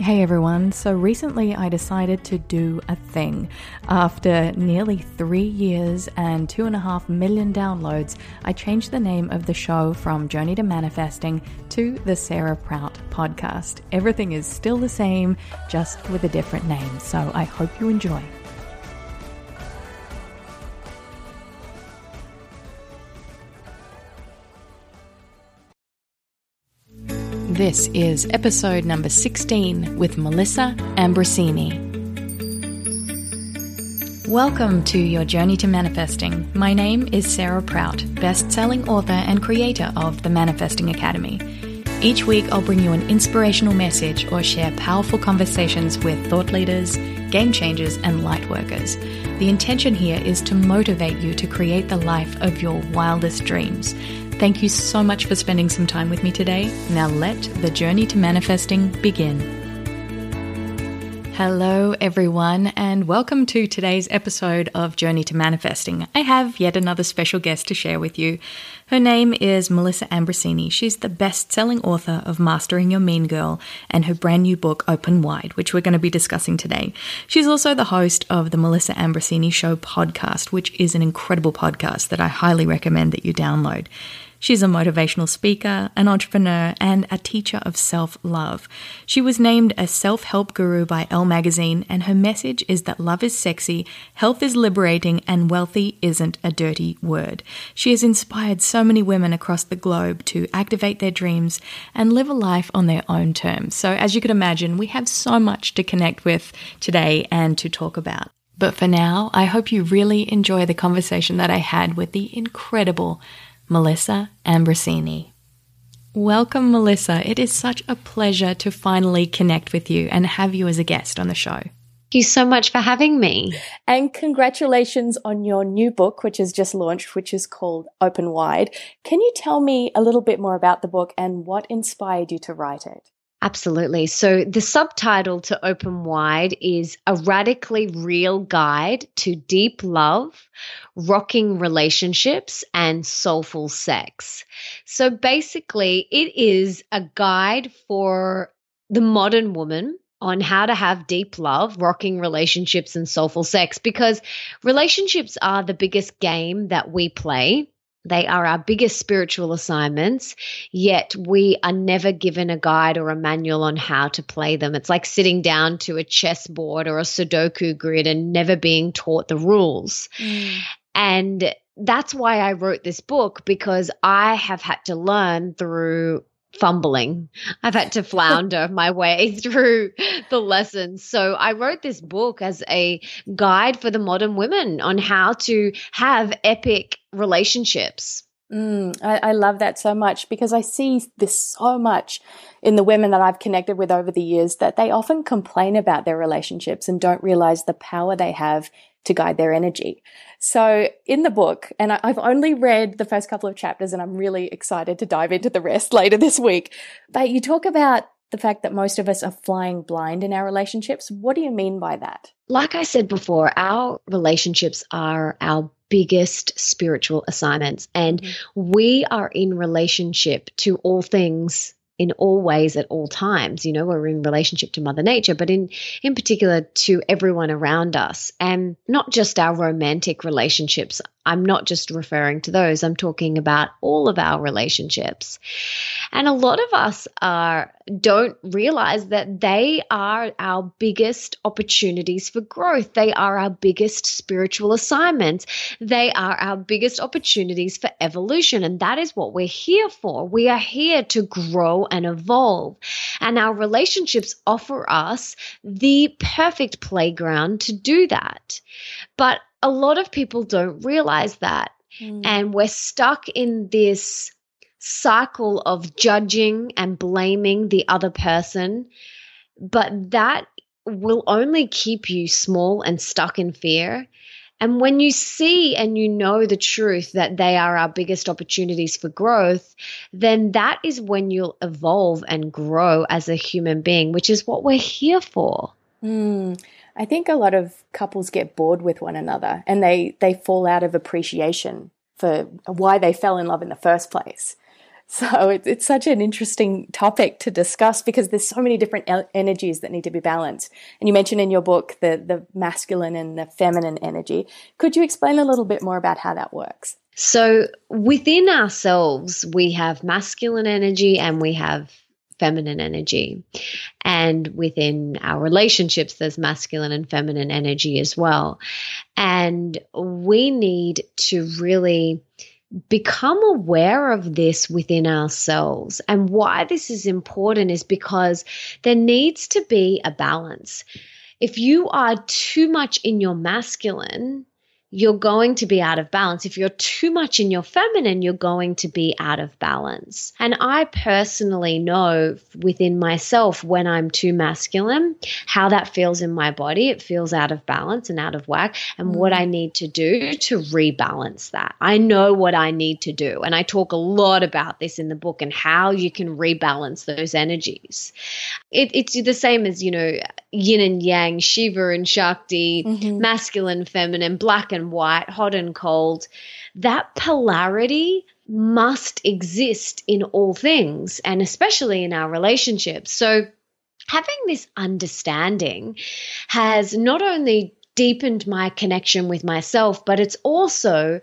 Hey everyone, so recently I decided to do a thing. After nearly three years and two and a half million downloads, I changed the name of the show from Journey to Manifesting to the Sarah Prout Podcast. Everything is still the same, just with a different name, so I hope you enjoy. This is episode number 16 with Melissa Ambrosini. Welcome to your journey to manifesting. My name is Sarah Prout, best-selling author and creator of the Manifesting Academy. Each week I'll bring you an inspirational message or share powerful conversations with thought leaders, game changers, and light workers. The intention here is to motivate you to create the life of your wildest dreams. Thank you so much for spending some time with me today. Now let the journey to manifesting begin. Hello, everyone, and welcome to today's episode of Journey to Manifesting. I have yet another special guest to share with you. Her name is Melissa Ambrosini. She's the best selling author of Mastering Your Mean Girl and her brand new book, Open Wide, which we're going to be discussing today. She's also the host of the Melissa Ambrosini Show podcast, which is an incredible podcast that I highly recommend that you download. She's a motivational speaker, an entrepreneur, and a teacher of self love. She was named a self help guru by Elle magazine, and her message is that love is sexy, health is liberating, and wealthy isn't a dirty word. She has inspired so many women across the globe to activate their dreams and live a life on their own terms. So, as you can imagine, we have so much to connect with today and to talk about. But for now, I hope you really enjoy the conversation that I had with the incredible Melissa Ambrosini. Welcome, Melissa. It is such a pleasure to finally connect with you and have you as a guest on the show. Thank you so much for having me. And congratulations on your new book, which has just launched, which is called Open Wide. Can you tell me a little bit more about the book and what inspired you to write it? Absolutely. So, the subtitle to Open Wide is A Radically Real Guide to Deep Love, Rocking Relationships, and Soulful Sex. So, basically, it is a guide for the modern woman on how to have deep love, rocking relationships, and soulful sex because relationships are the biggest game that we play they are our biggest spiritual assignments, yet we are never given a guide or a manual on how to play them. It's like sitting down to a chessboard or a Sudoku grid and never being taught the rules. Mm. And that's why I wrote this book because I have had to learn through fumbling. I've had to flounder my way through the lessons. So I wrote this book as a guide for the modern women on how to have epic relationships. Mm, I, I, love that so much because I see this so much in the women that I've connected with over the years that they often complain about their relationships and don't realize the power they have to guide their energy. So in the book, and I've only read the first couple of chapters and I'm really excited to dive into the rest later this week, but you talk about the fact that most of us are flying blind in our relationships. What do you mean by that? Like I said before, our relationships are our biggest spiritual assignments, and mm-hmm. we are in relationship to all things in all ways at all times you know we're in relationship to mother nature but in in particular to everyone around us and not just our romantic relationships I'm not just referring to those, I'm talking about all of our relationships. And a lot of us are don't realize that they are our biggest opportunities for growth. They are our biggest spiritual assignments. They are our biggest opportunities for evolution. And that is what we're here for. We are here to grow and evolve. And our relationships offer us the perfect playground to do that. But a lot of people don't realize that. Mm. And we're stuck in this cycle of judging and blaming the other person. But that will only keep you small and stuck in fear. And when you see and you know the truth that they are our biggest opportunities for growth, then that is when you'll evolve and grow as a human being, which is what we're here for. Mm. I think a lot of couples get bored with one another and they, they fall out of appreciation for why they fell in love in the first place. So it, it's such an interesting topic to discuss because there's so many different energies that need to be balanced. And you mentioned in your book the the masculine and the feminine energy. Could you explain a little bit more about how that works? So within ourselves, we have masculine energy and we have feminine energy. And within our relationships, there's masculine and feminine energy as well. And we need to really become aware of this within ourselves. And why this is important is because there needs to be a balance. If you are too much in your masculine, you're going to be out of balance. If you're too much in your feminine, you're going to be out of balance. And I personally know within myself when I'm too masculine, how that feels in my body. It feels out of balance and out of whack, and mm. what I need to do to rebalance that. I know what I need to do. And I talk a lot about this in the book and how you can rebalance those energies. It, it's the same as, you know, yin and yang, Shiva and Shakti, mm-hmm. masculine, feminine, black and white, hot and cold. That polarity must exist in all things and especially in our relationships. So, having this understanding has not only deepened my connection with myself, but it's also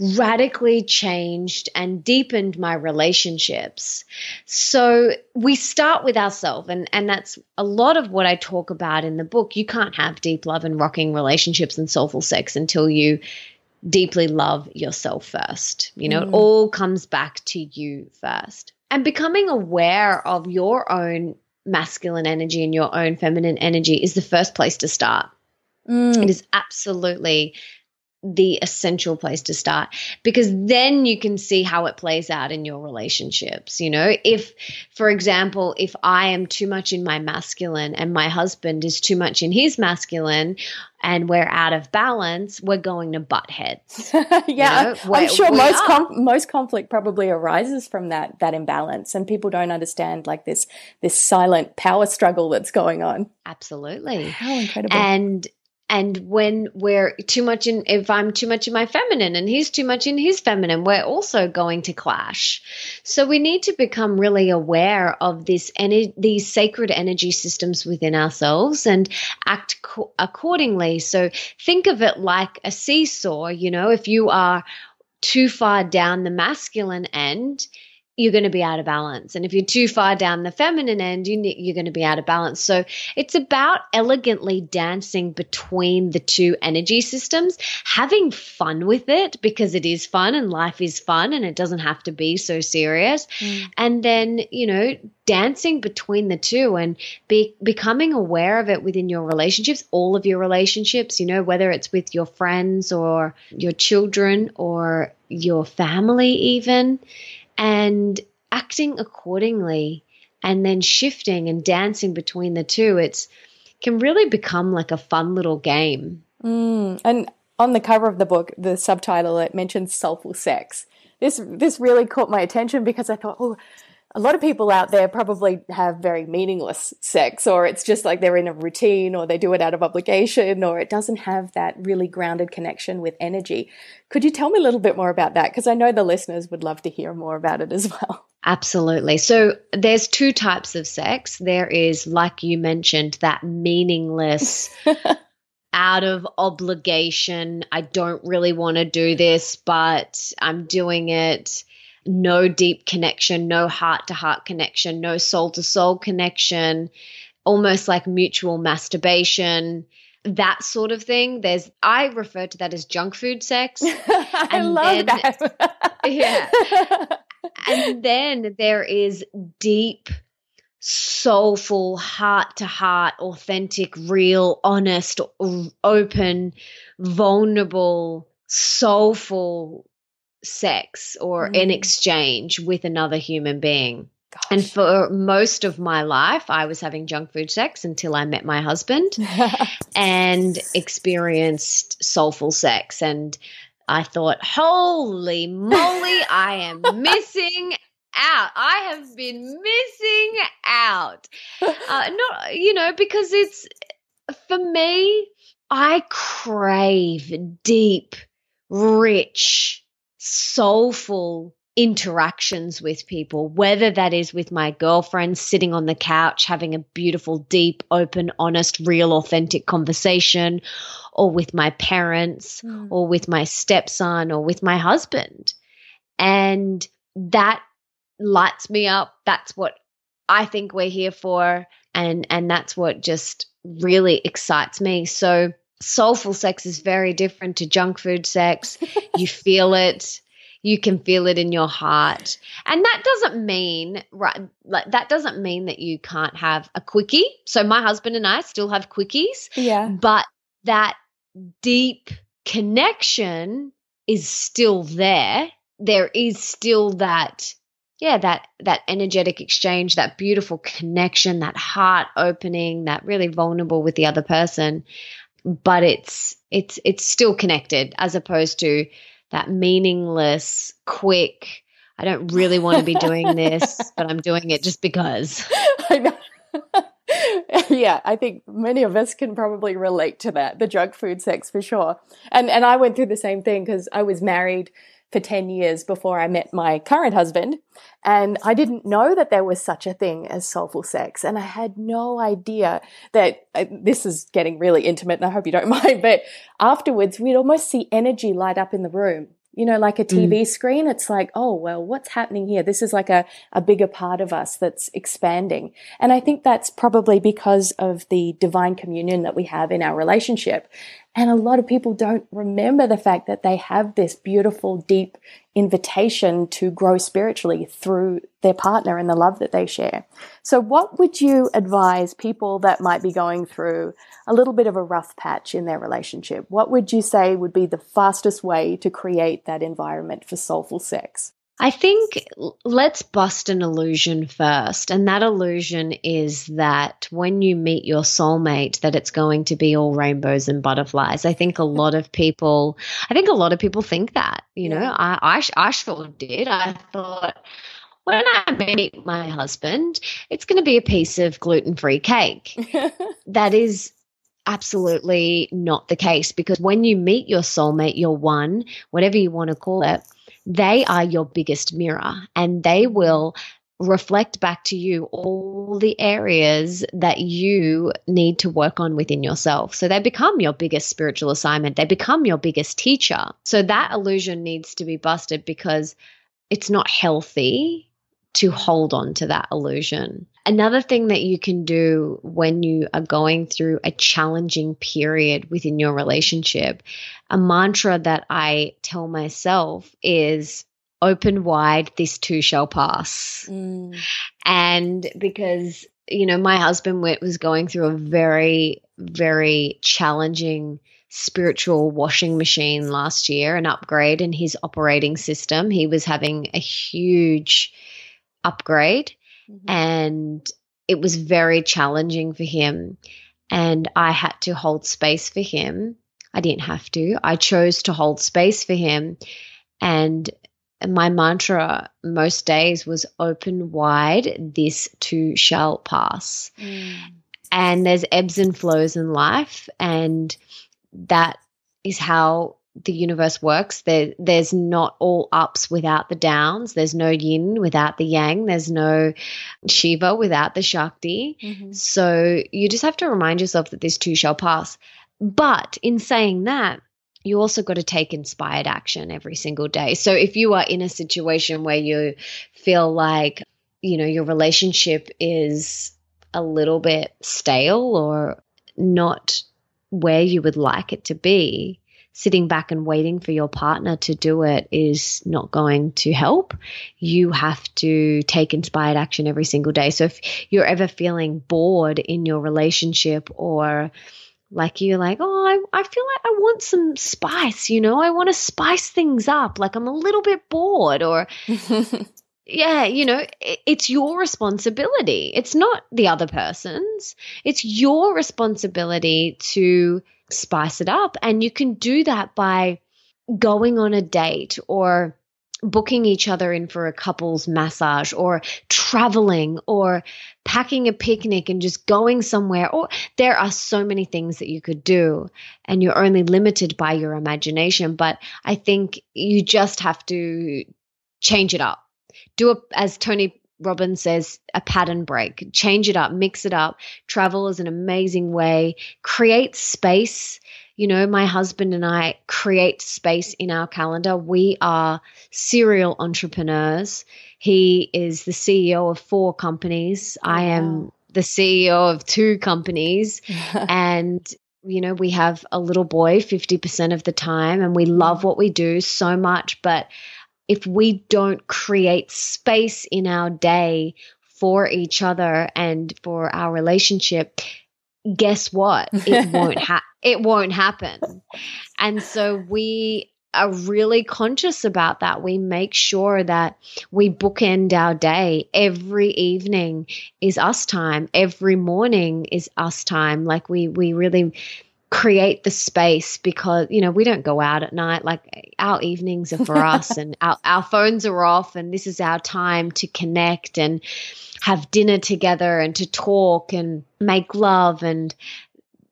radically changed and deepened my relationships. So we start with ourselves, and, and that's a lot of what I talk about in the book. You can't have deep love and rocking relationships and soulful sex until you deeply love yourself first. You know, mm. it all comes back to you first. And becoming aware of your own masculine energy and your own feminine energy is the first place to start. Mm. It is absolutely the essential place to start because then you can see how it plays out in your relationships. You know, if, for example, if I am too much in my masculine and my husband is too much in his masculine, and we're out of balance, we're going to butt heads. yeah, you know, I'm sure most com- most conflict probably arises from that that imbalance, and people don't understand like this this silent power struggle that's going on. Absolutely, how incredible! And and when we're too much in if i'm too much in my feminine and he's too much in his feminine we're also going to clash. So we need to become really aware of this ener- these sacred energy systems within ourselves and act co- accordingly. So think of it like a seesaw you know if you are too far down the masculine end you're going to be out of balance. And if you're too far down the feminine end, you, you're going to be out of balance. So it's about elegantly dancing between the two energy systems, having fun with it because it is fun and life is fun and it doesn't have to be so serious. Mm. And then, you know, dancing between the two and be, becoming aware of it within your relationships, all of your relationships, you know, whether it's with your friends or your children or your family, even and acting accordingly and then shifting and dancing between the two it's can really become like a fun little game. Mm, and on the cover of the book the subtitle it mentions soulful sex. This this really caught my attention because i thought oh a lot of people out there probably have very meaningless sex, or it's just like they're in a routine, or they do it out of obligation, or it doesn't have that really grounded connection with energy. Could you tell me a little bit more about that? Because I know the listeners would love to hear more about it as well. Absolutely. So there's two types of sex. There is, like you mentioned, that meaningless. out of obligation. I don't really want to do this, but I'm doing it no deep connection, no heart to heart connection, no soul to soul connection, almost like mutual masturbation, that sort of thing. There's I refer to that as junk food sex. I love then, that. yeah. And then there is deep soulful, heart to heart, authentic, real, honest, open, vulnerable, soulful sex or mm. in exchange with another human being. Gosh. And for most of my life, I was having junk food sex until I met my husband and experienced soulful sex. And I thought, holy moly, I am missing out. I have been missing out. Uh, not, you know, because it's for me, I crave deep, rich, soulful interactions with people, whether that is with my girlfriend sitting on the couch having a beautiful, deep, open, honest, real, authentic conversation, or with my parents, mm. or with my stepson, or with my husband. And that lights me up. That's what I think we're here for. And, and that's what just really excites me. So, soulful sex is very different to junk food sex. you feel it you can feel it in your heart. And that doesn't mean right like that doesn't mean that you can't have a quickie. So my husband and I still have quickies. Yeah. But that deep connection is still there. There is still that yeah, that that energetic exchange, that beautiful connection, that heart opening, that really vulnerable with the other person. But it's it's it's still connected as opposed to that meaningless, quick, I don't really want to be doing this, but I'm doing it just because. Yeah, I think many of us can probably relate to that, the drug food sex for sure. And and I went through the same thing because I was married for 10 years before I met my current husband. And I didn't know that there was such a thing as soulful sex. And I had no idea that uh, this is getting really intimate and I hope you don't mind. But afterwards, we'd almost see energy light up in the room. You know, like a TV mm. screen, it's like, oh, well, what's happening here? This is like a, a bigger part of us that's expanding. And I think that's probably because of the divine communion that we have in our relationship. And a lot of people don't remember the fact that they have this beautiful, deep invitation to grow spiritually through their partner and the love that they share. So, what would you advise people that might be going through a little bit of a rough patch in their relationship? What would you say would be the fastest way to create that environment for soulful sex? I think let's bust an illusion first. And that illusion is that when you meet your soulmate, that it's going to be all rainbows and butterflies. I think a lot of people, I think a lot of people think that, you know, I, I, I sure did. I thought, when I meet my husband, it's going to be a piece of gluten free cake. that is absolutely not the case because when you meet your soulmate, your one, whatever you want to call it, they are your biggest mirror and they mm-hmm. will reflect back to you all the areas that you need to work on within yourself. So they become your biggest spiritual assignment. They become your biggest teacher. So that illusion needs to be busted because it's not healthy to hold on to that illusion. Another thing that you can do when you are going through a challenging period within your relationship, a mantra that I tell myself is open wide, this too shall pass. Mm. And because, you know, my husband was going through a very, very challenging spiritual washing machine last year, an upgrade in his operating system. He was having a huge upgrade mm-hmm. and it was very challenging for him and I had to hold space for him. I didn't have to. I chose to hold space for him and my mantra most days was open wide this too shall pass. Mm. And there's ebbs and flows in life and that is how the universe works. There, there's not all ups without the downs. There's no yin without the yang. There's no Shiva without the Shakti. Mm-hmm. So you just have to remind yourself that this too shall pass. But in saying that, you also got to take inspired action every single day. So if you are in a situation where you feel like, you know, your relationship is a little bit stale or not where you would like it to be, sitting back and waiting for your partner to do it is not going to help. You have to take inspired action every single day. So if you're ever feeling bored in your relationship or like you're like, oh, I, I feel like I want some spice, you know, I want to spice things up. Like I'm a little bit bored or. yeah, you know, it's your responsibility. It's not the other person's. It's your responsibility to spice it up. And you can do that by going on a date or booking each other in for a couple's massage or traveling or packing a picnic and just going somewhere or there are so many things that you could do and you're only limited by your imagination but i think you just have to change it up. Do it as Tony Robbins says, a pattern break. Change it up, mix it up. Travel is an amazing way. Create space. You know, my husband and I create space in our calendar. We are serial entrepreneurs. He is the CEO of four companies. Oh, I am the CEO of two companies. and you know, we have a little boy 50% of the time and we love mm. what we do so much. But if we don't create space in our day for each other and for our relationship, guess what? It won't ha- it won't happen. And so we are really conscious about that. We make sure that we bookend our day. Every evening is us time. Every morning is us time. Like we we really create the space because you know we don't go out at night like our evenings are for us and our, our phones are off and this is our time to connect and have dinner together and to talk and make love and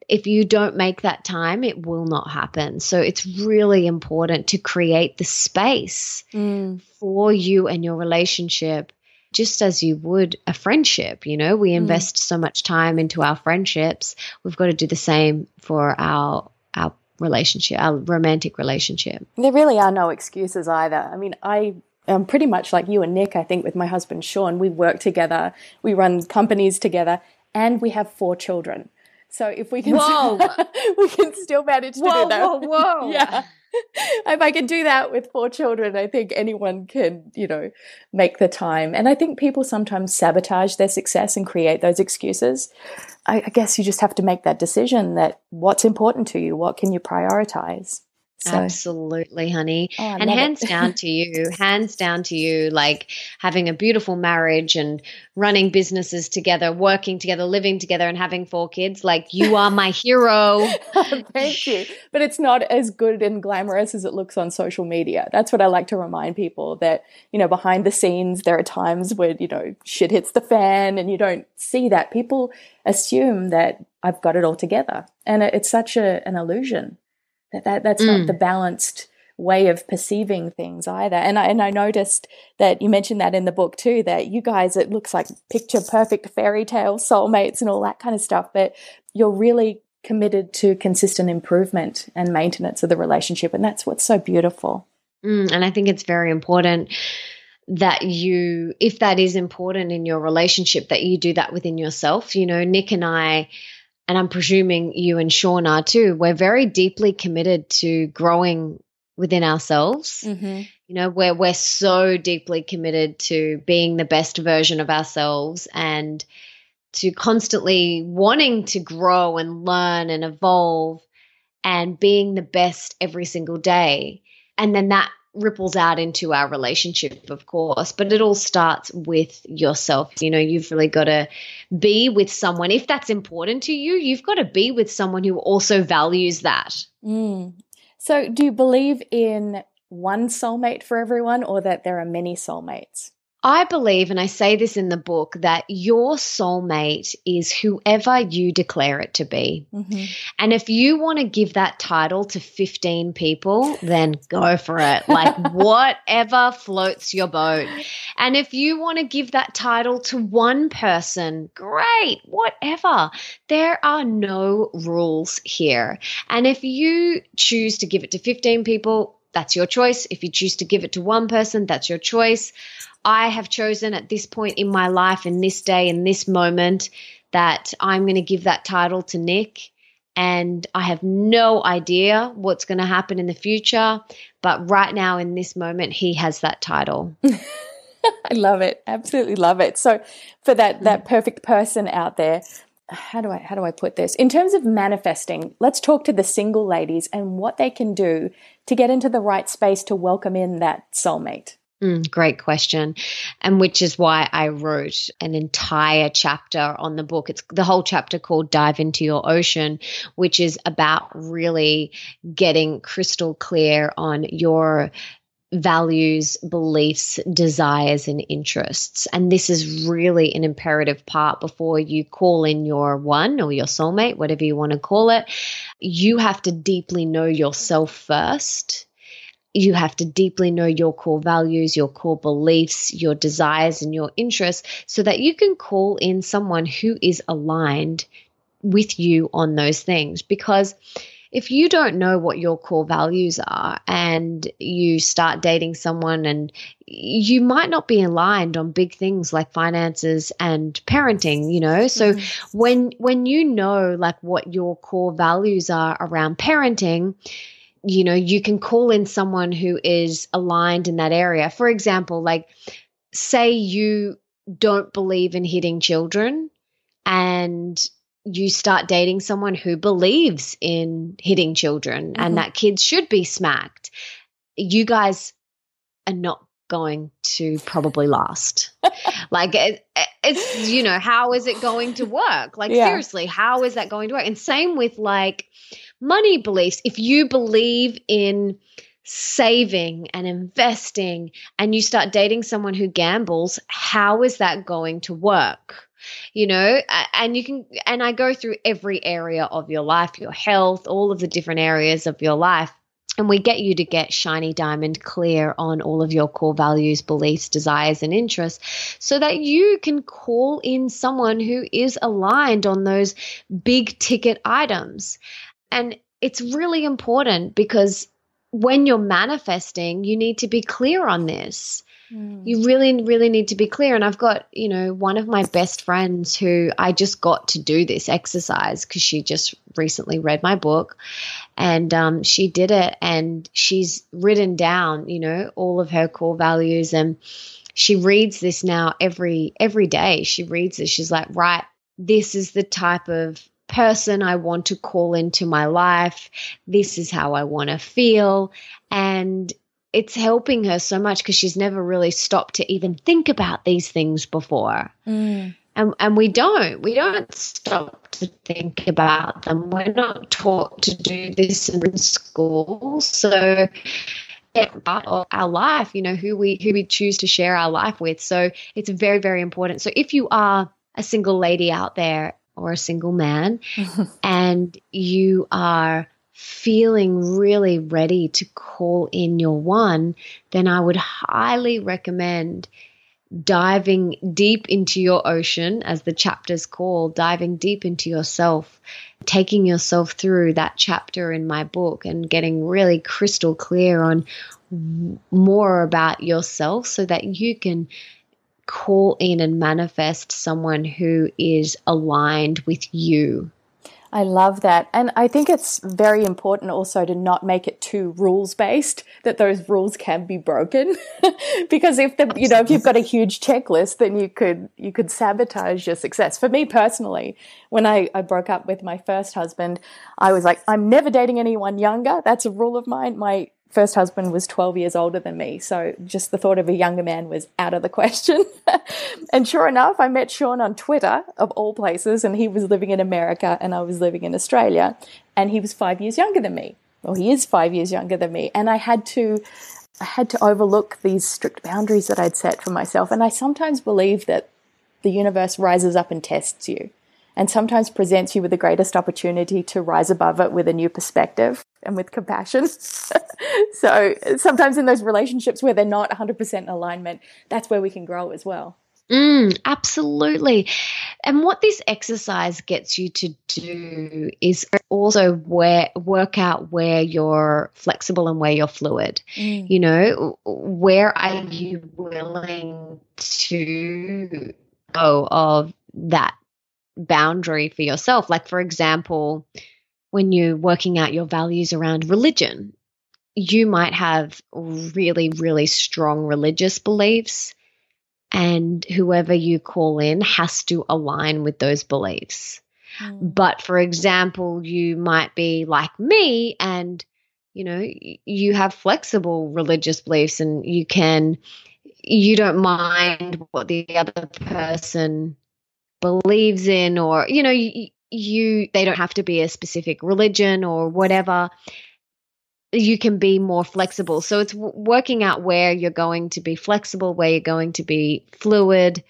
if you don't make that time, it will not happen. So it's really important to create the space mm. for you and your relationship, just as you would a friendship. You know, we mm. invest so much time into our friendships. We've got to do the same for our our relationship, our romantic relationship. There really are no excuses either. I mean, I am pretty much like you and Nick, I think, with my husband Sean. We work together, we run companies together, and we have four children. So if we can, whoa, we can still manage to whoa, do that. Whoa, whoa, yeah. if I can do that with four children, I think anyone can, you know, make the time. And I think people sometimes sabotage their success and create those excuses. I, I guess you just have to make that decision that what's important to you, what can you prioritize. So. Absolutely, honey. Oh, and hands down to you, hands down to you, like having a beautiful marriage and running businesses together, working together, living together, and having four kids. Like, you are my hero. Thank you. But it's not as good and glamorous as it looks on social media. That's what I like to remind people that, you know, behind the scenes, there are times where, you know, shit hits the fan and you don't see that. People assume that I've got it all together. And it's such a, an illusion that, that that's mm. not the balanced way of perceiving things either. And I, and I noticed that you mentioned that in the book too, that you guys, it looks like picture perfect fairy tale soulmates and all that kind of stuff, but you're really committed to consistent improvement and maintenance of the relationship. And that's what's so beautiful. Mm, and I think it's very important that you, if that is important in your relationship, that you do that within yourself. You know, Nick and I, and I'm presuming you and Sean are too, we're very deeply committed to growing within ourselves. Mm-hmm. You know, where we're so deeply committed to being the best version of ourselves and to constantly wanting to grow and learn and evolve and being the best every single day. And then that ripples out into our relationship, of course, but it all starts with yourself. You know, you've really got to be with someone. If that's important to you, you've got to be with someone who also values that. Mm. So, do you believe in one soulmate for everyone or that there are many soulmates? I believe, and I say this in the book, that your soulmate is whoever you declare it to be. Mm-hmm. And if you want to give that title to 15 people, then go for it. Like whatever floats your boat. And if you want to give that title to one person, great, whatever. There are no rules here. And if you choose to give it to 15 people, that's your choice. If you choose to give it to one person, that's your choice. I have chosen at this point in my life, in this day, in this moment, that I'm going to give that title to Nick. And I have no idea what's going to happen in the future. But right now, in this moment, he has that title. I love it. Absolutely love it. So, for that, that mm. perfect person out there, how do I how do I put this? In terms of manifesting, let's talk to the single ladies and what they can do to get into the right space to welcome in that soulmate. Mm, great question. And which is why I wrote an entire chapter on the book. It's the whole chapter called Dive into Your Ocean, which is about really getting crystal clear on your values, beliefs, desires, and interests. And this is really an imperative part before you call in your one or your soulmate, whatever you want to call it. You have to deeply know yourself first you have to deeply know your core values, your core beliefs, your desires, and your interests so that you can call in someone who is aligned with you on those things. Because if you don't know what your core values are and you start dating someone and you might not be aligned on big things like finances and parenting you know so mm-hmm. when when you know like what your core values are around parenting you know, you can call in someone who is aligned in that area. For example, like say you don't believe in hitting children and you start dating someone who believes in hitting children mm-hmm. and that kids should be smacked. You guys are not going to probably last. like it, it's you know, how is it going to work? Like yeah. seriously, how is that going to work? And same with like money beliefs, if you believe in saving and investing and you start dating someone who gambles, how is that going to work? You know, and you can, and I go through every area of your life, your health, all of the different areas of your life. And we get you to get shiny diamond clear on all of your core values, beliefs, desires, and interests so that you can call in someone who is aligned on those big ticket items. And it's really important because when you're manifesting, you need to be clear on this. Mm. You really, really need to be clear. And I've got, you know, one of my best friends who I just got to do this exercise because she just recently read my book and um, she did it and she's written down, you know, all of her core values and she reads this now every every day. She reads it. She's like, right, this is the type of person I want to call into my life. This is how I want to feel. And it's helping her so much because she's never really stopped to even think about these things before. Mm. And, and we don't. We don't stop to think about them. We're not taught to do this in school. So part of our life, you know, who we who we choose to share our life with. So it's very, very important. So if you are a single lady out there or a single man and you are feeling really ready to call in your one, then I would highly recommend diving deep into your ocean, as the chapter's called, diving deep into yourself, taking yourself through that chapter in my book and getting really crystal clear on more about yourself so that you can call in and manifest someone who is aligned with you. I love that. And I think it's very important also to not make it too rules based, that those rules can be broken. because if the, you know, if you've got a huge checklist, then you could, you could sabotage your success. For me personally, when I, I broke up with my first husband, I was like, I'm never dating anyone younger. That's a rule of mine. My first husband was 12 years older than me. So just the thought of a younger man was out of the question. and sure enough, I met Sean on Twitter, of all places, and he was living in America and I was living in Australia. And he was five years younger than me. Well, he is five years younger than me. And I had to. I had to overlook these strict boundaries that I'd set for myself. And I sometimes believe that the universe rises up and tests you and sometimes presents you with the greatest opportunity to rise above it with a new perspective and with compassion. so sometimes in those relationships where they're not 100% in alignment, that's where we can grow as well. Mm, absolutely. And what this exercise gets you to do is also where work out where you're flexible and where you're fluid. Mm. You know, where are you willing to go of that boundary for yourself? Like for example, when you're working out your values around religion, you might have really, really strong religious beliefs, and whoever you call in has to align with those beliefs. Mm. But for example, you might be like me and you know, you have flexible religious beliefs and you can, you don't mind what the other person believes in, or, you know, you, you they don't have to be a specific religion or whatever you can be more flexible so it's w- working out where you're going to be flexible where you're going to be fluid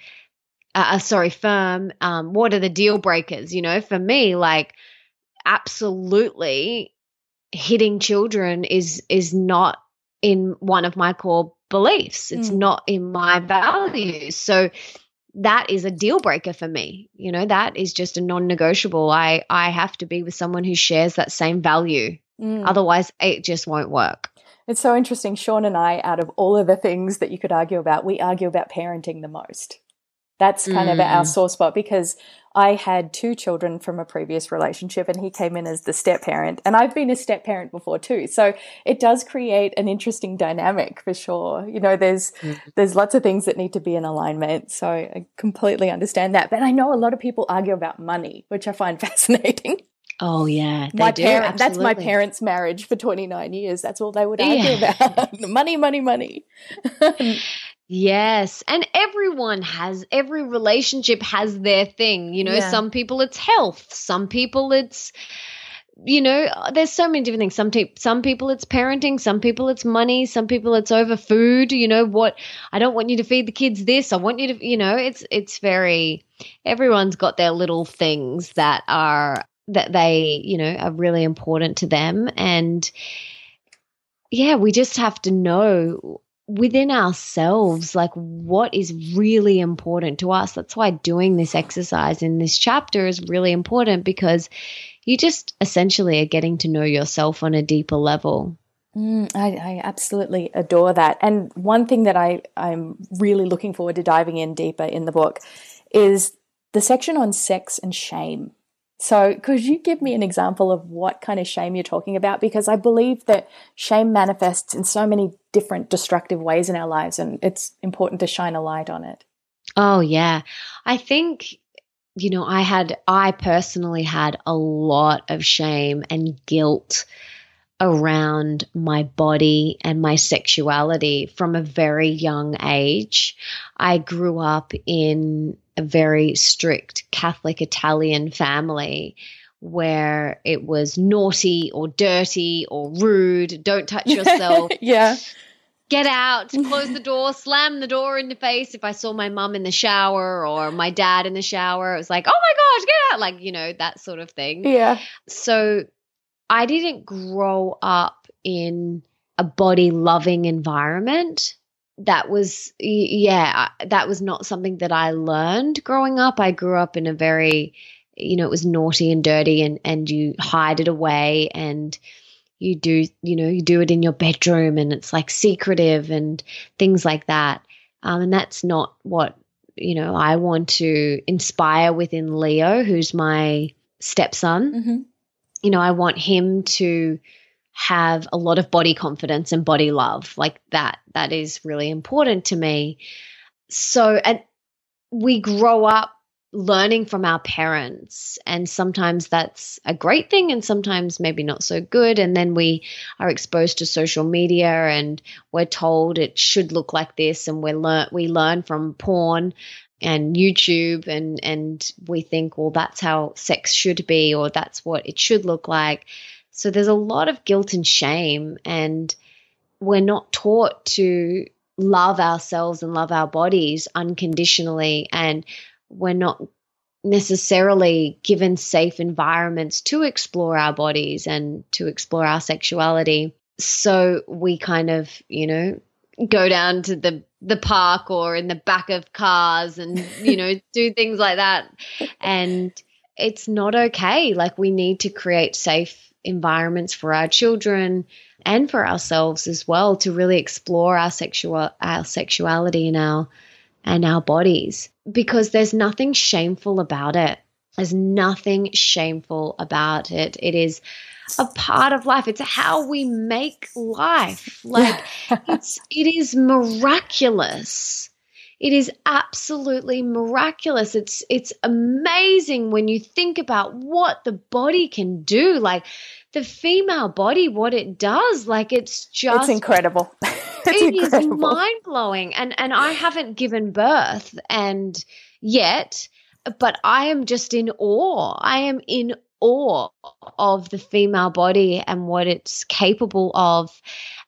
uh, uh, sorry firm um, what are the deal breakers you know for me like absolutely hitting children is is not in one of my core beliefs. It's Mm. not in my values. So that is a deal breaker for me. You know, that is just a non-negotiable. I I have to be with someone who shares that same value. Mm. Otherwise, it just won't work. It's so interesting. Sean and I, out of all of the things that you could argue about, we argue about parenting the most. That's kind of our Mm. sore spot because I had two children from a previous relationship and he came in as the step parent. And I've been a step parent before too. So it does create an interesting dynamic for sure. You know, there's there's lots of things that need to be in alignment. So I completely understand that. But I know a lot of people argue about money, which I find fascinating. Oh yeah, my do, parent that's my parents' marriage for 29 years. That's all they would argue Yeah. about. money, money, money. Yes. And everyone has, every relationship has their thing. You know, Yeah. some people it's health, some people it's, you know, there's so many different things. Some, te- some people it's parenting, some people it's money, some people it's over food. You know, what I don't want you to feed the kids this. I want you to, you know, it's, it's very, everyone's got their little things that are, that they, you know, are really important to them. And yeah, we just have to know within ourselves like what is really important to us that's why doing this exercise in this chapter is really important because you just essentially are getting to know yourself on a deeper level Mm, I, I absolutely adore that. And one thing that I, I'm really looking forward to diving in deeper in the book is the section on sex and shame. So, could you give me an example of what kind of shame you're talking about? Because I believe that shame manifests in so many different destructive ways in our lives, and it's important to shine a light on it. oh yeah i think you know i had i personally had a lot of shame and guilt around my body and my sexuality from a very young age. I grew up in a very strict Catholic Italian family where it was naughty or dirty or rude, don't touch yourself, yeah. get out, close the door, slam the door in the face. If I saw my mum in the shower or my dad in the shower, it was like, oh my gosh, get out, like, you know, that sort of thing Yeah. so I didn't grow up in a body loving environment. That was, yeah, that was not something that I learned growing up. I grew up in a very, you know, it was naughty and dirty and, and you hide it away and you do, you know, you do it in your bedroom and it's like secretive and things like that. Um, and that's not what, you know, I want to inspire within Leo, who's my stepson hmm you know, I want him to have a lot of body confidence and body love. Like that, that is really important to me. So, and we grow up learning from our parents, and sometimes that's a great thing, and sometimes maybe not so good. And then we are exposed to social media, and we're told it should look like this, and we learn we learn from porn and YouTube and and we think well that's how sex should be or that's what it should look like. So there's a lot of guilt and shame and we're not taught to love ourselves and love our bodies unconditionally and we're not necessarily given safe environments to explore our bodies and to explore our sexuality. So we kind of, you know, go down to the the park or in the back of cars and you know do things like that and it's not okay like we need to create safe environments for our children and for ourselves as well to really explore our sexual our sexuality and our and our bodies. Because there's nothing shameful about it. There's nothing shameful about it. It is a part of life. It's how we make life. Like it's it is miraculous it is absolutely miraculous it's it's amazing when you think about what the body can do like the female body what it does like it's just It's incredible. it's it is incredible. mind blowing, and and I haven't given birth and yet, but I am just in awe. I am in awe of the female body and what it's capable of,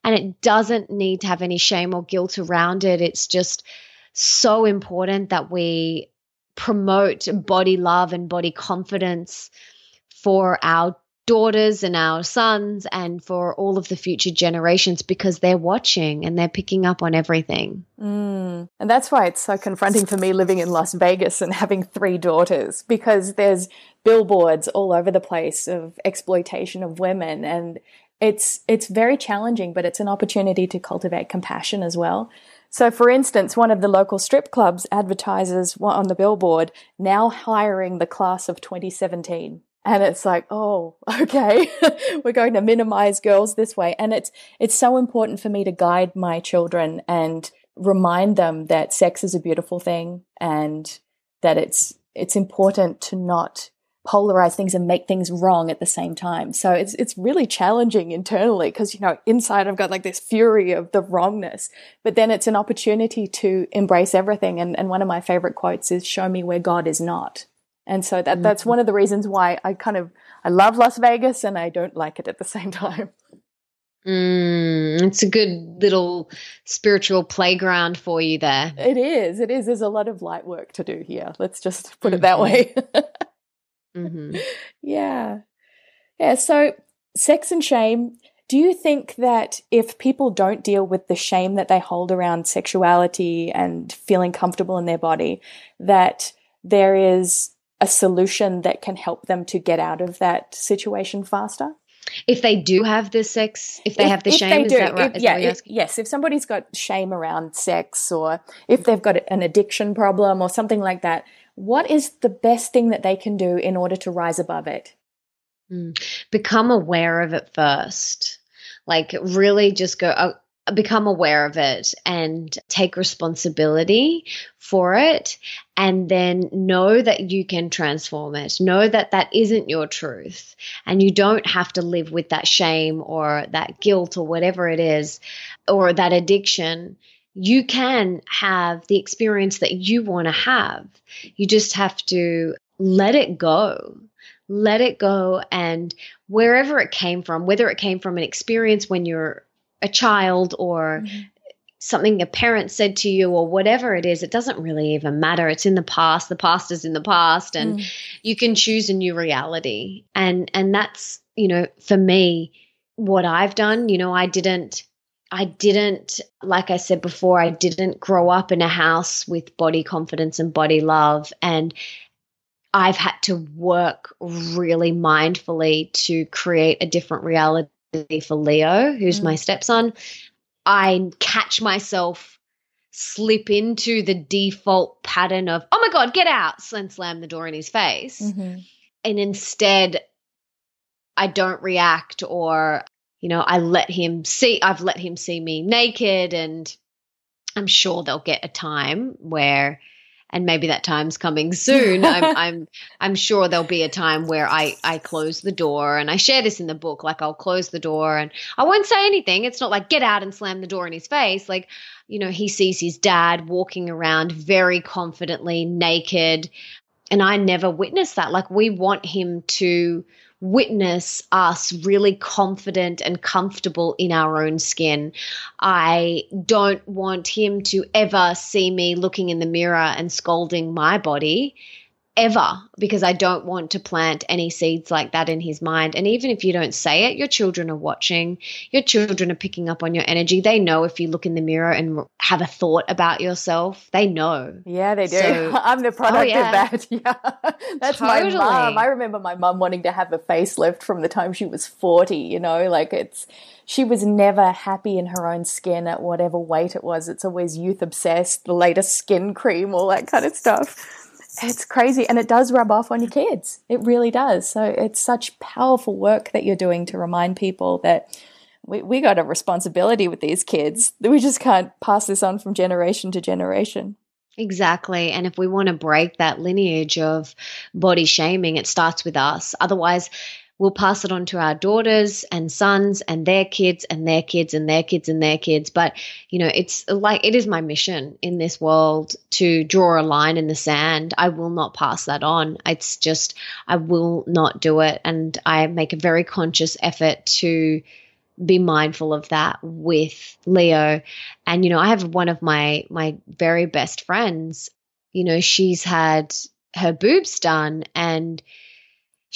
and it doesn't need to have any shame or guilt around it. It's just so important that we promote body love and body confidence for our daughters and our sons and for all of the future generations because they're watching and they're picking up on everything. Mm. And that's why it's so confronting for me living in Las Vegas and having three daughters because there's billboards all over the place of exploitation of women and it's it's very challenging but it's an opportunity to cultivate compassion as well. So, for instance, one of the local strip clubs advertises on the billboard, now hiring the class of 2017 and it's like oh okay. We're going to minimize girls this way. And it's it's so important for me to guide my children and remind them that sex is a beautiful thing and that it's it's important to not polarize things and make things wrong at the same time. So it's it's really challenging internally because you know inside I've got like this fury of the wrongness, but then it's an opportunity to embrace everything. And and one of my favorite quotes is "Show me where God is not." And so that, that's mm-hmm. one of the reasons why I kind of, I love Las Vegas and I don't like it at the same time. Mm, it's a good little spiritual playground for you there. It is. It is. There's a lot of light work to do here. Let's just put it that mm-hmm. way. mm-hmm. Yeah. Yeah. So, sex and shame. Do you think that if people don't deal with the shame that they hold around sexuality and feeling comfortable in their body, that there is a solution that can help them to get out of that situation faster? If they do have the sex, if they if, have the shame, is that right? If, yeah, if, yes. If somebody's got shame around sex, or if they've got an addiction problem or something like that, what is the best thing that they can do in order to rise above it? Mm. Become aware of it first. Like, really just go, oh, become aware of it and take responsibility for it and then know that you can transform it know that that isn't your truth and you don't have to live with that shame or that guilt or whatever it is or that addiction you can have the experience that you want to have you just have to let it go let it go and wherever it came from whether it came from an experience when you're a child or mm-hmm. something a parent said to you or whatever it is, it doesn't really even matter. It's in the past. The past is in the past and mm. you can choose a new reality. And and that's, you know, for me what I've done, you know, I didn't I didn't, like I said before, I didn't grow up in a house with body confidence and body love. And I've had to work really mindfully to create a different reality for Leo, who's mm. my stepson, I catch myself slip into the default pattern of, oh my God, get out, and slam the door in his face. Mm-hmm. And instead, I don't react or, you know, I let him see, I've let him see me naked and I'm sure they'll get a time where and maybe that time's coming soon. I'm, I'm, I'm sure there'll be a time where I, I close the door and I share this in the book. Like I'll close the door and I won't say anything. It's not like get out and slam the door in his face. Like, you know, he sees his dad walking around very confidently naked. And I never witnessed that. Like we want him to, witness us really confident and comfortable in our own skin. I don't want him to ever see me looking in the mirror and scolding my body ever because I don't want to plant any seeds like that in his mind. And even if you don't say it, your children are watching, your children are picking up on your energy. They know if you look in the mirror and have a thought about yourself, they know. Yeah, they do. So, I'm the oh, product oh, yeah. of that. Yeah. That's totally. my mom. I remember my mom wanting to have a facelift from the time she was 40, you know, like it's she was never happy in her own skin at whatever weight it was. It's always youth obsessed, the latest skin cream, all that kind of stuff it's crazy and it does rub off on your kids. It really does. So it's such powerful work that you're doing to remind people that we, we got a responsibility with these kids. That we just can't pass this on from generation to generation. Exactly. And if we want to break that lineage of body shaming, it starts with us. Otherwise, we'll pass it on to our daughters and sons and their kids and their kids and their kids and their kids. But, you know, it's like it is my mission in this world to draw a line in the sand. I will not pass that on. It's just, I will not do it. And I make a very conscious effort to be mindful of that with Leo. And, you know, I have one of my, my very best friends, you know, she's had her boobs done and,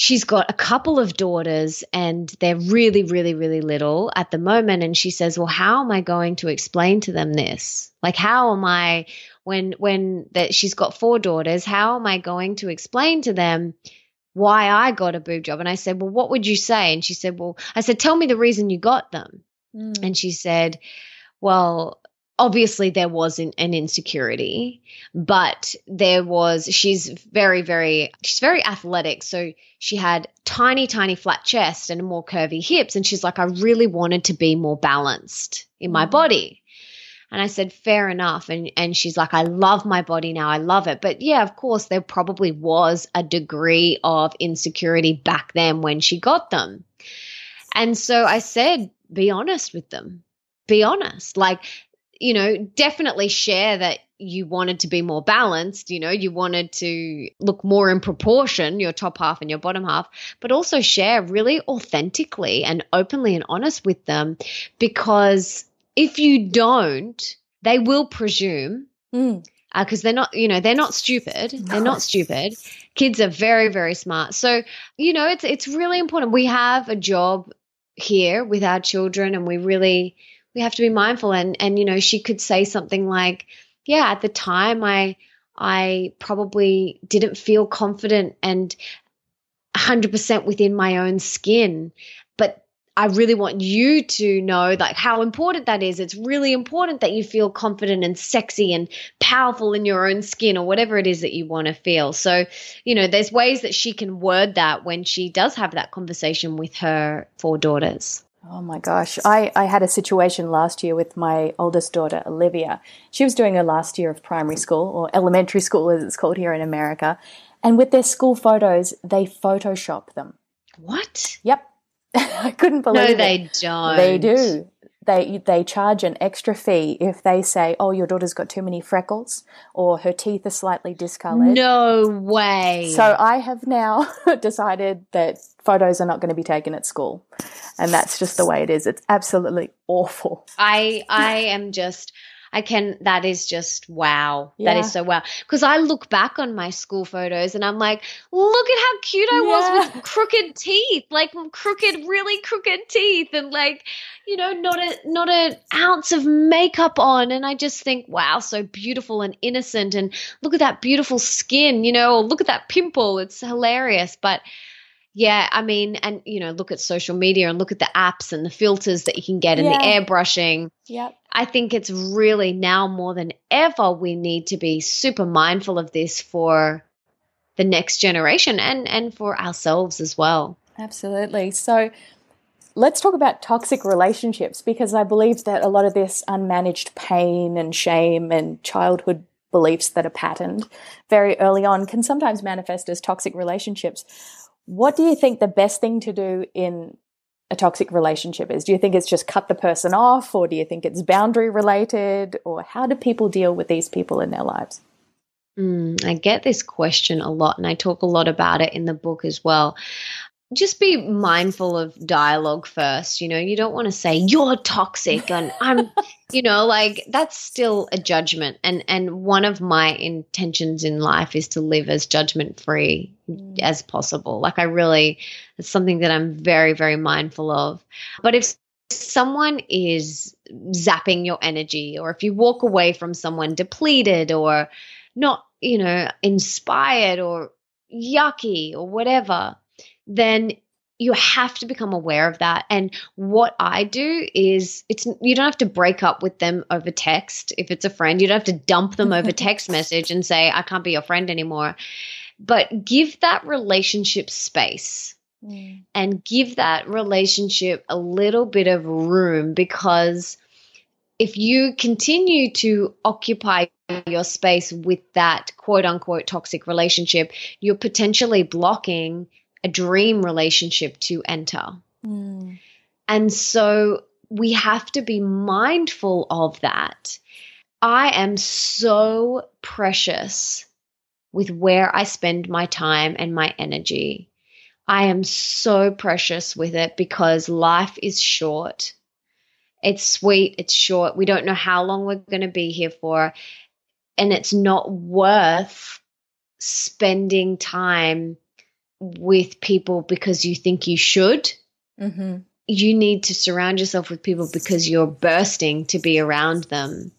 she's got a couple of daughters and they're really, really, really little at the moment. And she says, Well, how am I going to explain to them this? Like, how am I, when, when that she's got four daughters, how am I going to explain to them why I got a boob job? And I said, Well, what would you say? And she said, Well, I said, Tell me the reason you got them. Mm. And she said, Well, obviously there was an, an, insecurity but there was she's very very she's very athletic. So she had tiny tiny flat chest and more curvy hips. And she's like i really wanted to be more balanced in my mm. body. And i said fair enough. And and she's like i love my body now. I love it. But yeah of course there probably was a degree of insecurity back then when she got them. And so i said be honest with them. Be honest. Like you know, definitely share that you wanted to be more balanced, you know, you wanted to look more in proportion, your top half and your bottom half, but also share really authentically and openly and honest with them because if you don't, they will presume. Mm because uh, they're not, you know, they're not stupid. No. They're not stupid. Kids are very, very smart. So, you know, it's it's really important. We have a job here with our children, and we really we have to be mindful and and you know she could say something like yeah at the time i i probably didn't feel confident and 100% within my own skin but I really want you to know like how important that is. It's really important that you feel confident and sexy and powerful in your own skin or whatever it is that you want to feel. So, you know, there's ways that she can word that when she does have that conversation with her four daughters. Oh my gosh. I, I had a situation last year with my oldest daughter, Olivia. She was doing her last year of primary school, or elementary school as it's called here in America. And with their school photos, they Photoshop them. What? Yep. I couldn't believe it. No, they don't. They do they they charge an extra fee if they say, "Oh, your daughter's got too many freckles," or her teeth are slightly discolored. No way. So I have now decided that photos are not going to be taken at school, and that's just the way it is. It's absolutely awful. I I am just I can, that is just wow. Yeah. That is so wow. Because I look back on my school photos and I'm like, look at how cute I yeah. was with crooked teeth, like crooked, really crooked teeth, and like, you know, not a not an ounce of makeup on. And I just think, wow, so beautiful and innocent. And look at that beautiful skin, you know, look at that pimple. It's hilarious. But yeah, I mean, and you know, look at social media and look at the apps and the filters that you can get and yeah. the airbrushing. Yep. I think it's really now more than ever we need to be super mindful of this for the next generation and and for ourselves as well. Absolutely. So let's talk about toxic relationships because I believe that a lot of this unmanaged pain and shame and childhood beliefs that are patterned very early on can sometimes manifest as toxic relationships. What do you think the best thing to do in a toxic relationship is? Do you think it's just cut the person off, or do you think it's boundary related, or how do people deal with these people in their lives? Mm, I get this question a lot, and I talk a lot about it in the book as well just be mindful of dialogue first. You know, you don't want to say you're toxic and I'm, you know, like that's still a judgment. And and one of my intentions in life is to live as judgment free mm. as possible. Like I really, it's something that I'm very very mindful of. But if someone is zapping your energy, or if you walk away from someone depleted or not, you know, inspired or yucky or whatever then you have to become aware of that. And what I do is it's you don't have to break up with them over text if it's a friend. You don't have to dump them over text message and say I can't be your friend anymore. But give that relationship space. Mm. And give that relationship a little bit of room because if you continue to occupy your space with that quote unquote toxic relationship, you're potentially blocking a dream relationship to enter. Mm. And so we have to be mindful of that. I am so precious with where I spend my time and my energy. I am so precious with it because life is short. It's sweet, it's short. We don't know how long we're going to be here for. And it's not worth spending time with people because you think you should. Mm-hmm. You need to surround yourself with people because you're bursting to be around them,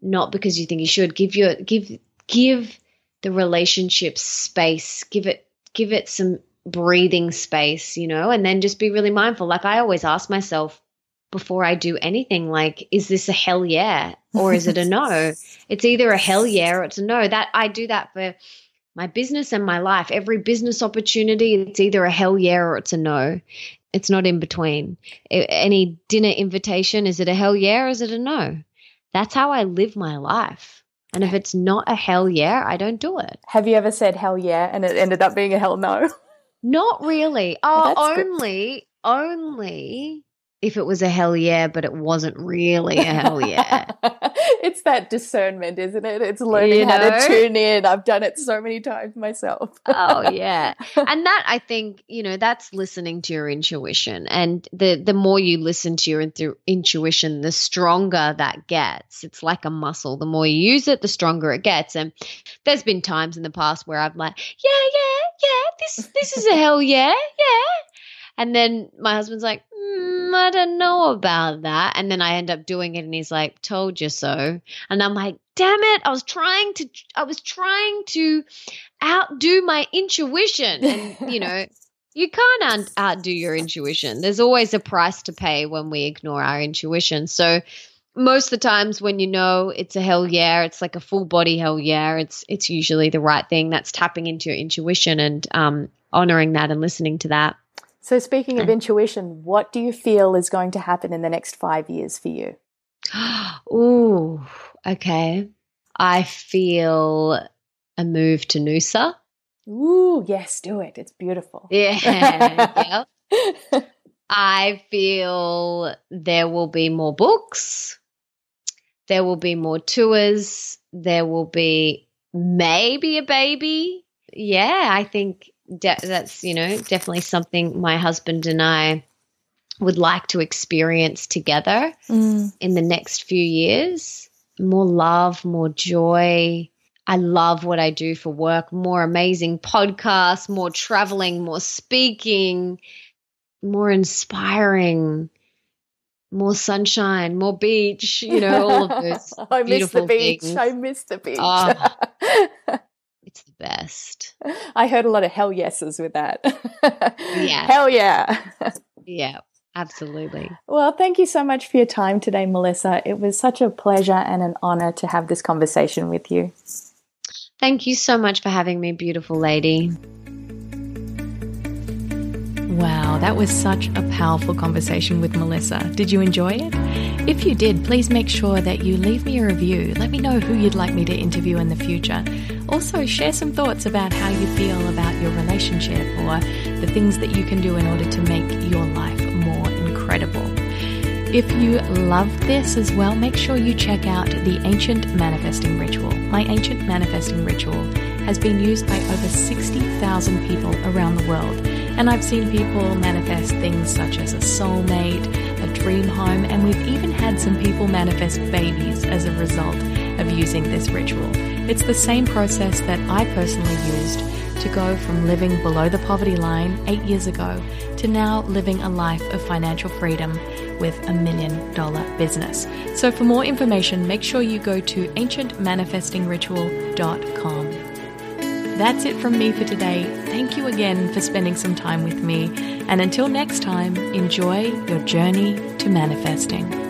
not because you think you should. Give your give give the relationship space. Give it give it some breathing space, you know, and then just be really mindful. Like I always ask myself before I do anything, like, is this a hell yeah or is it a no? it's either a hell yeah or it's a no. That I do that for my business and my life. Every business opportunity, it's either a hell yeah or it's a no. It's not in between. Any dinner invitation, is it a hell yeah or is it a no? That's how I live my life. And if it's not a hell yeah, I don't do it. Have you ever said hell yeah and it ended up being a hell no? Not really. Oh, only, good. only if it was a hell yeah, but it wasn't really a hell yeah. it's that discernment, isn't it? It's learning you know? how to tune in. I've done it so many times myself. oh yeah. And that I think, you know, that's listening to your intuition. And the the more you listen to your intu- intuition, the stronger that gets. It's like a muscle. The more you use it, the stronger it gets. And there's been times in the past where I've like, yeah, yeah, yeah, this this is a hell yeah, yeah. And then my husband's like, mm, I don't know about that. And then I end up doing it and he's like, told you so. And I'm like, damn it. I was trying to, I was trying to outdo my intuition. And, you know, you can't outdo your intuition. There's always a price to pay when we ignore our intuition. So, most of the times when you know it's a hell yeah, it's like a full body hell yeah. It's it's usually the right thing. That's tapping into your intuition and um, honoring that and listening to that. So, speaking of intuition, what do you feel is going to happen in the next five years for you? Ooh, okay. I feel a move to Noosa. Ooh, yes, do it. It's beautiful. Yeah. yeah. I feel there will be more books. There will be more tours. There will be maybe a baby. Yeah, I think de- that's you know definitely something my husband and I would like to experience together mm. in the next few years. More love, more joy. I love what I do for work. More amazing podcasts, more traveling, more speaking, more inspiring, more sunshine, more beach, you know, all of those. I miss the beach. Things. I miss the beach. Oh, it's the best. I heard a lot of hell yeses with that. yeah. Hell yeah. yeah. Absolutely. Well, thank you so much for your time today, Melissa. It was such a pleasure and an honor to have this conversation with you. Thank you so much for having me, beautiful lady. Wow, that was such a powerful conversation with Melissa. Did you enjoy it? If you did, please make sure that you leave me a review. Let me know who you'd like me to interview in the future. Also, share some thoughts about how you feel about your relationship or the things that you can do in order to make your life more incredible. If you loved this as well, make sure you check out the Ancient Manifesting Ritual. My Ancient Manifesting Ritual has been used by over 60,000 people around the world, and I've seen people manifest things such as a soulmate, a dream home, and we've even had some people manifest babies as a result of using this ritual. It's the same process that I personally used to go from living below the poverty line eight years ago to now living a life of financial freedom with a million dollar business. So, for more information, make sure you go to ancientmanifestingritual.com. That's it from me for today. Thank you again for spending some time with me. And until next time, enjoy your journey to manifesting.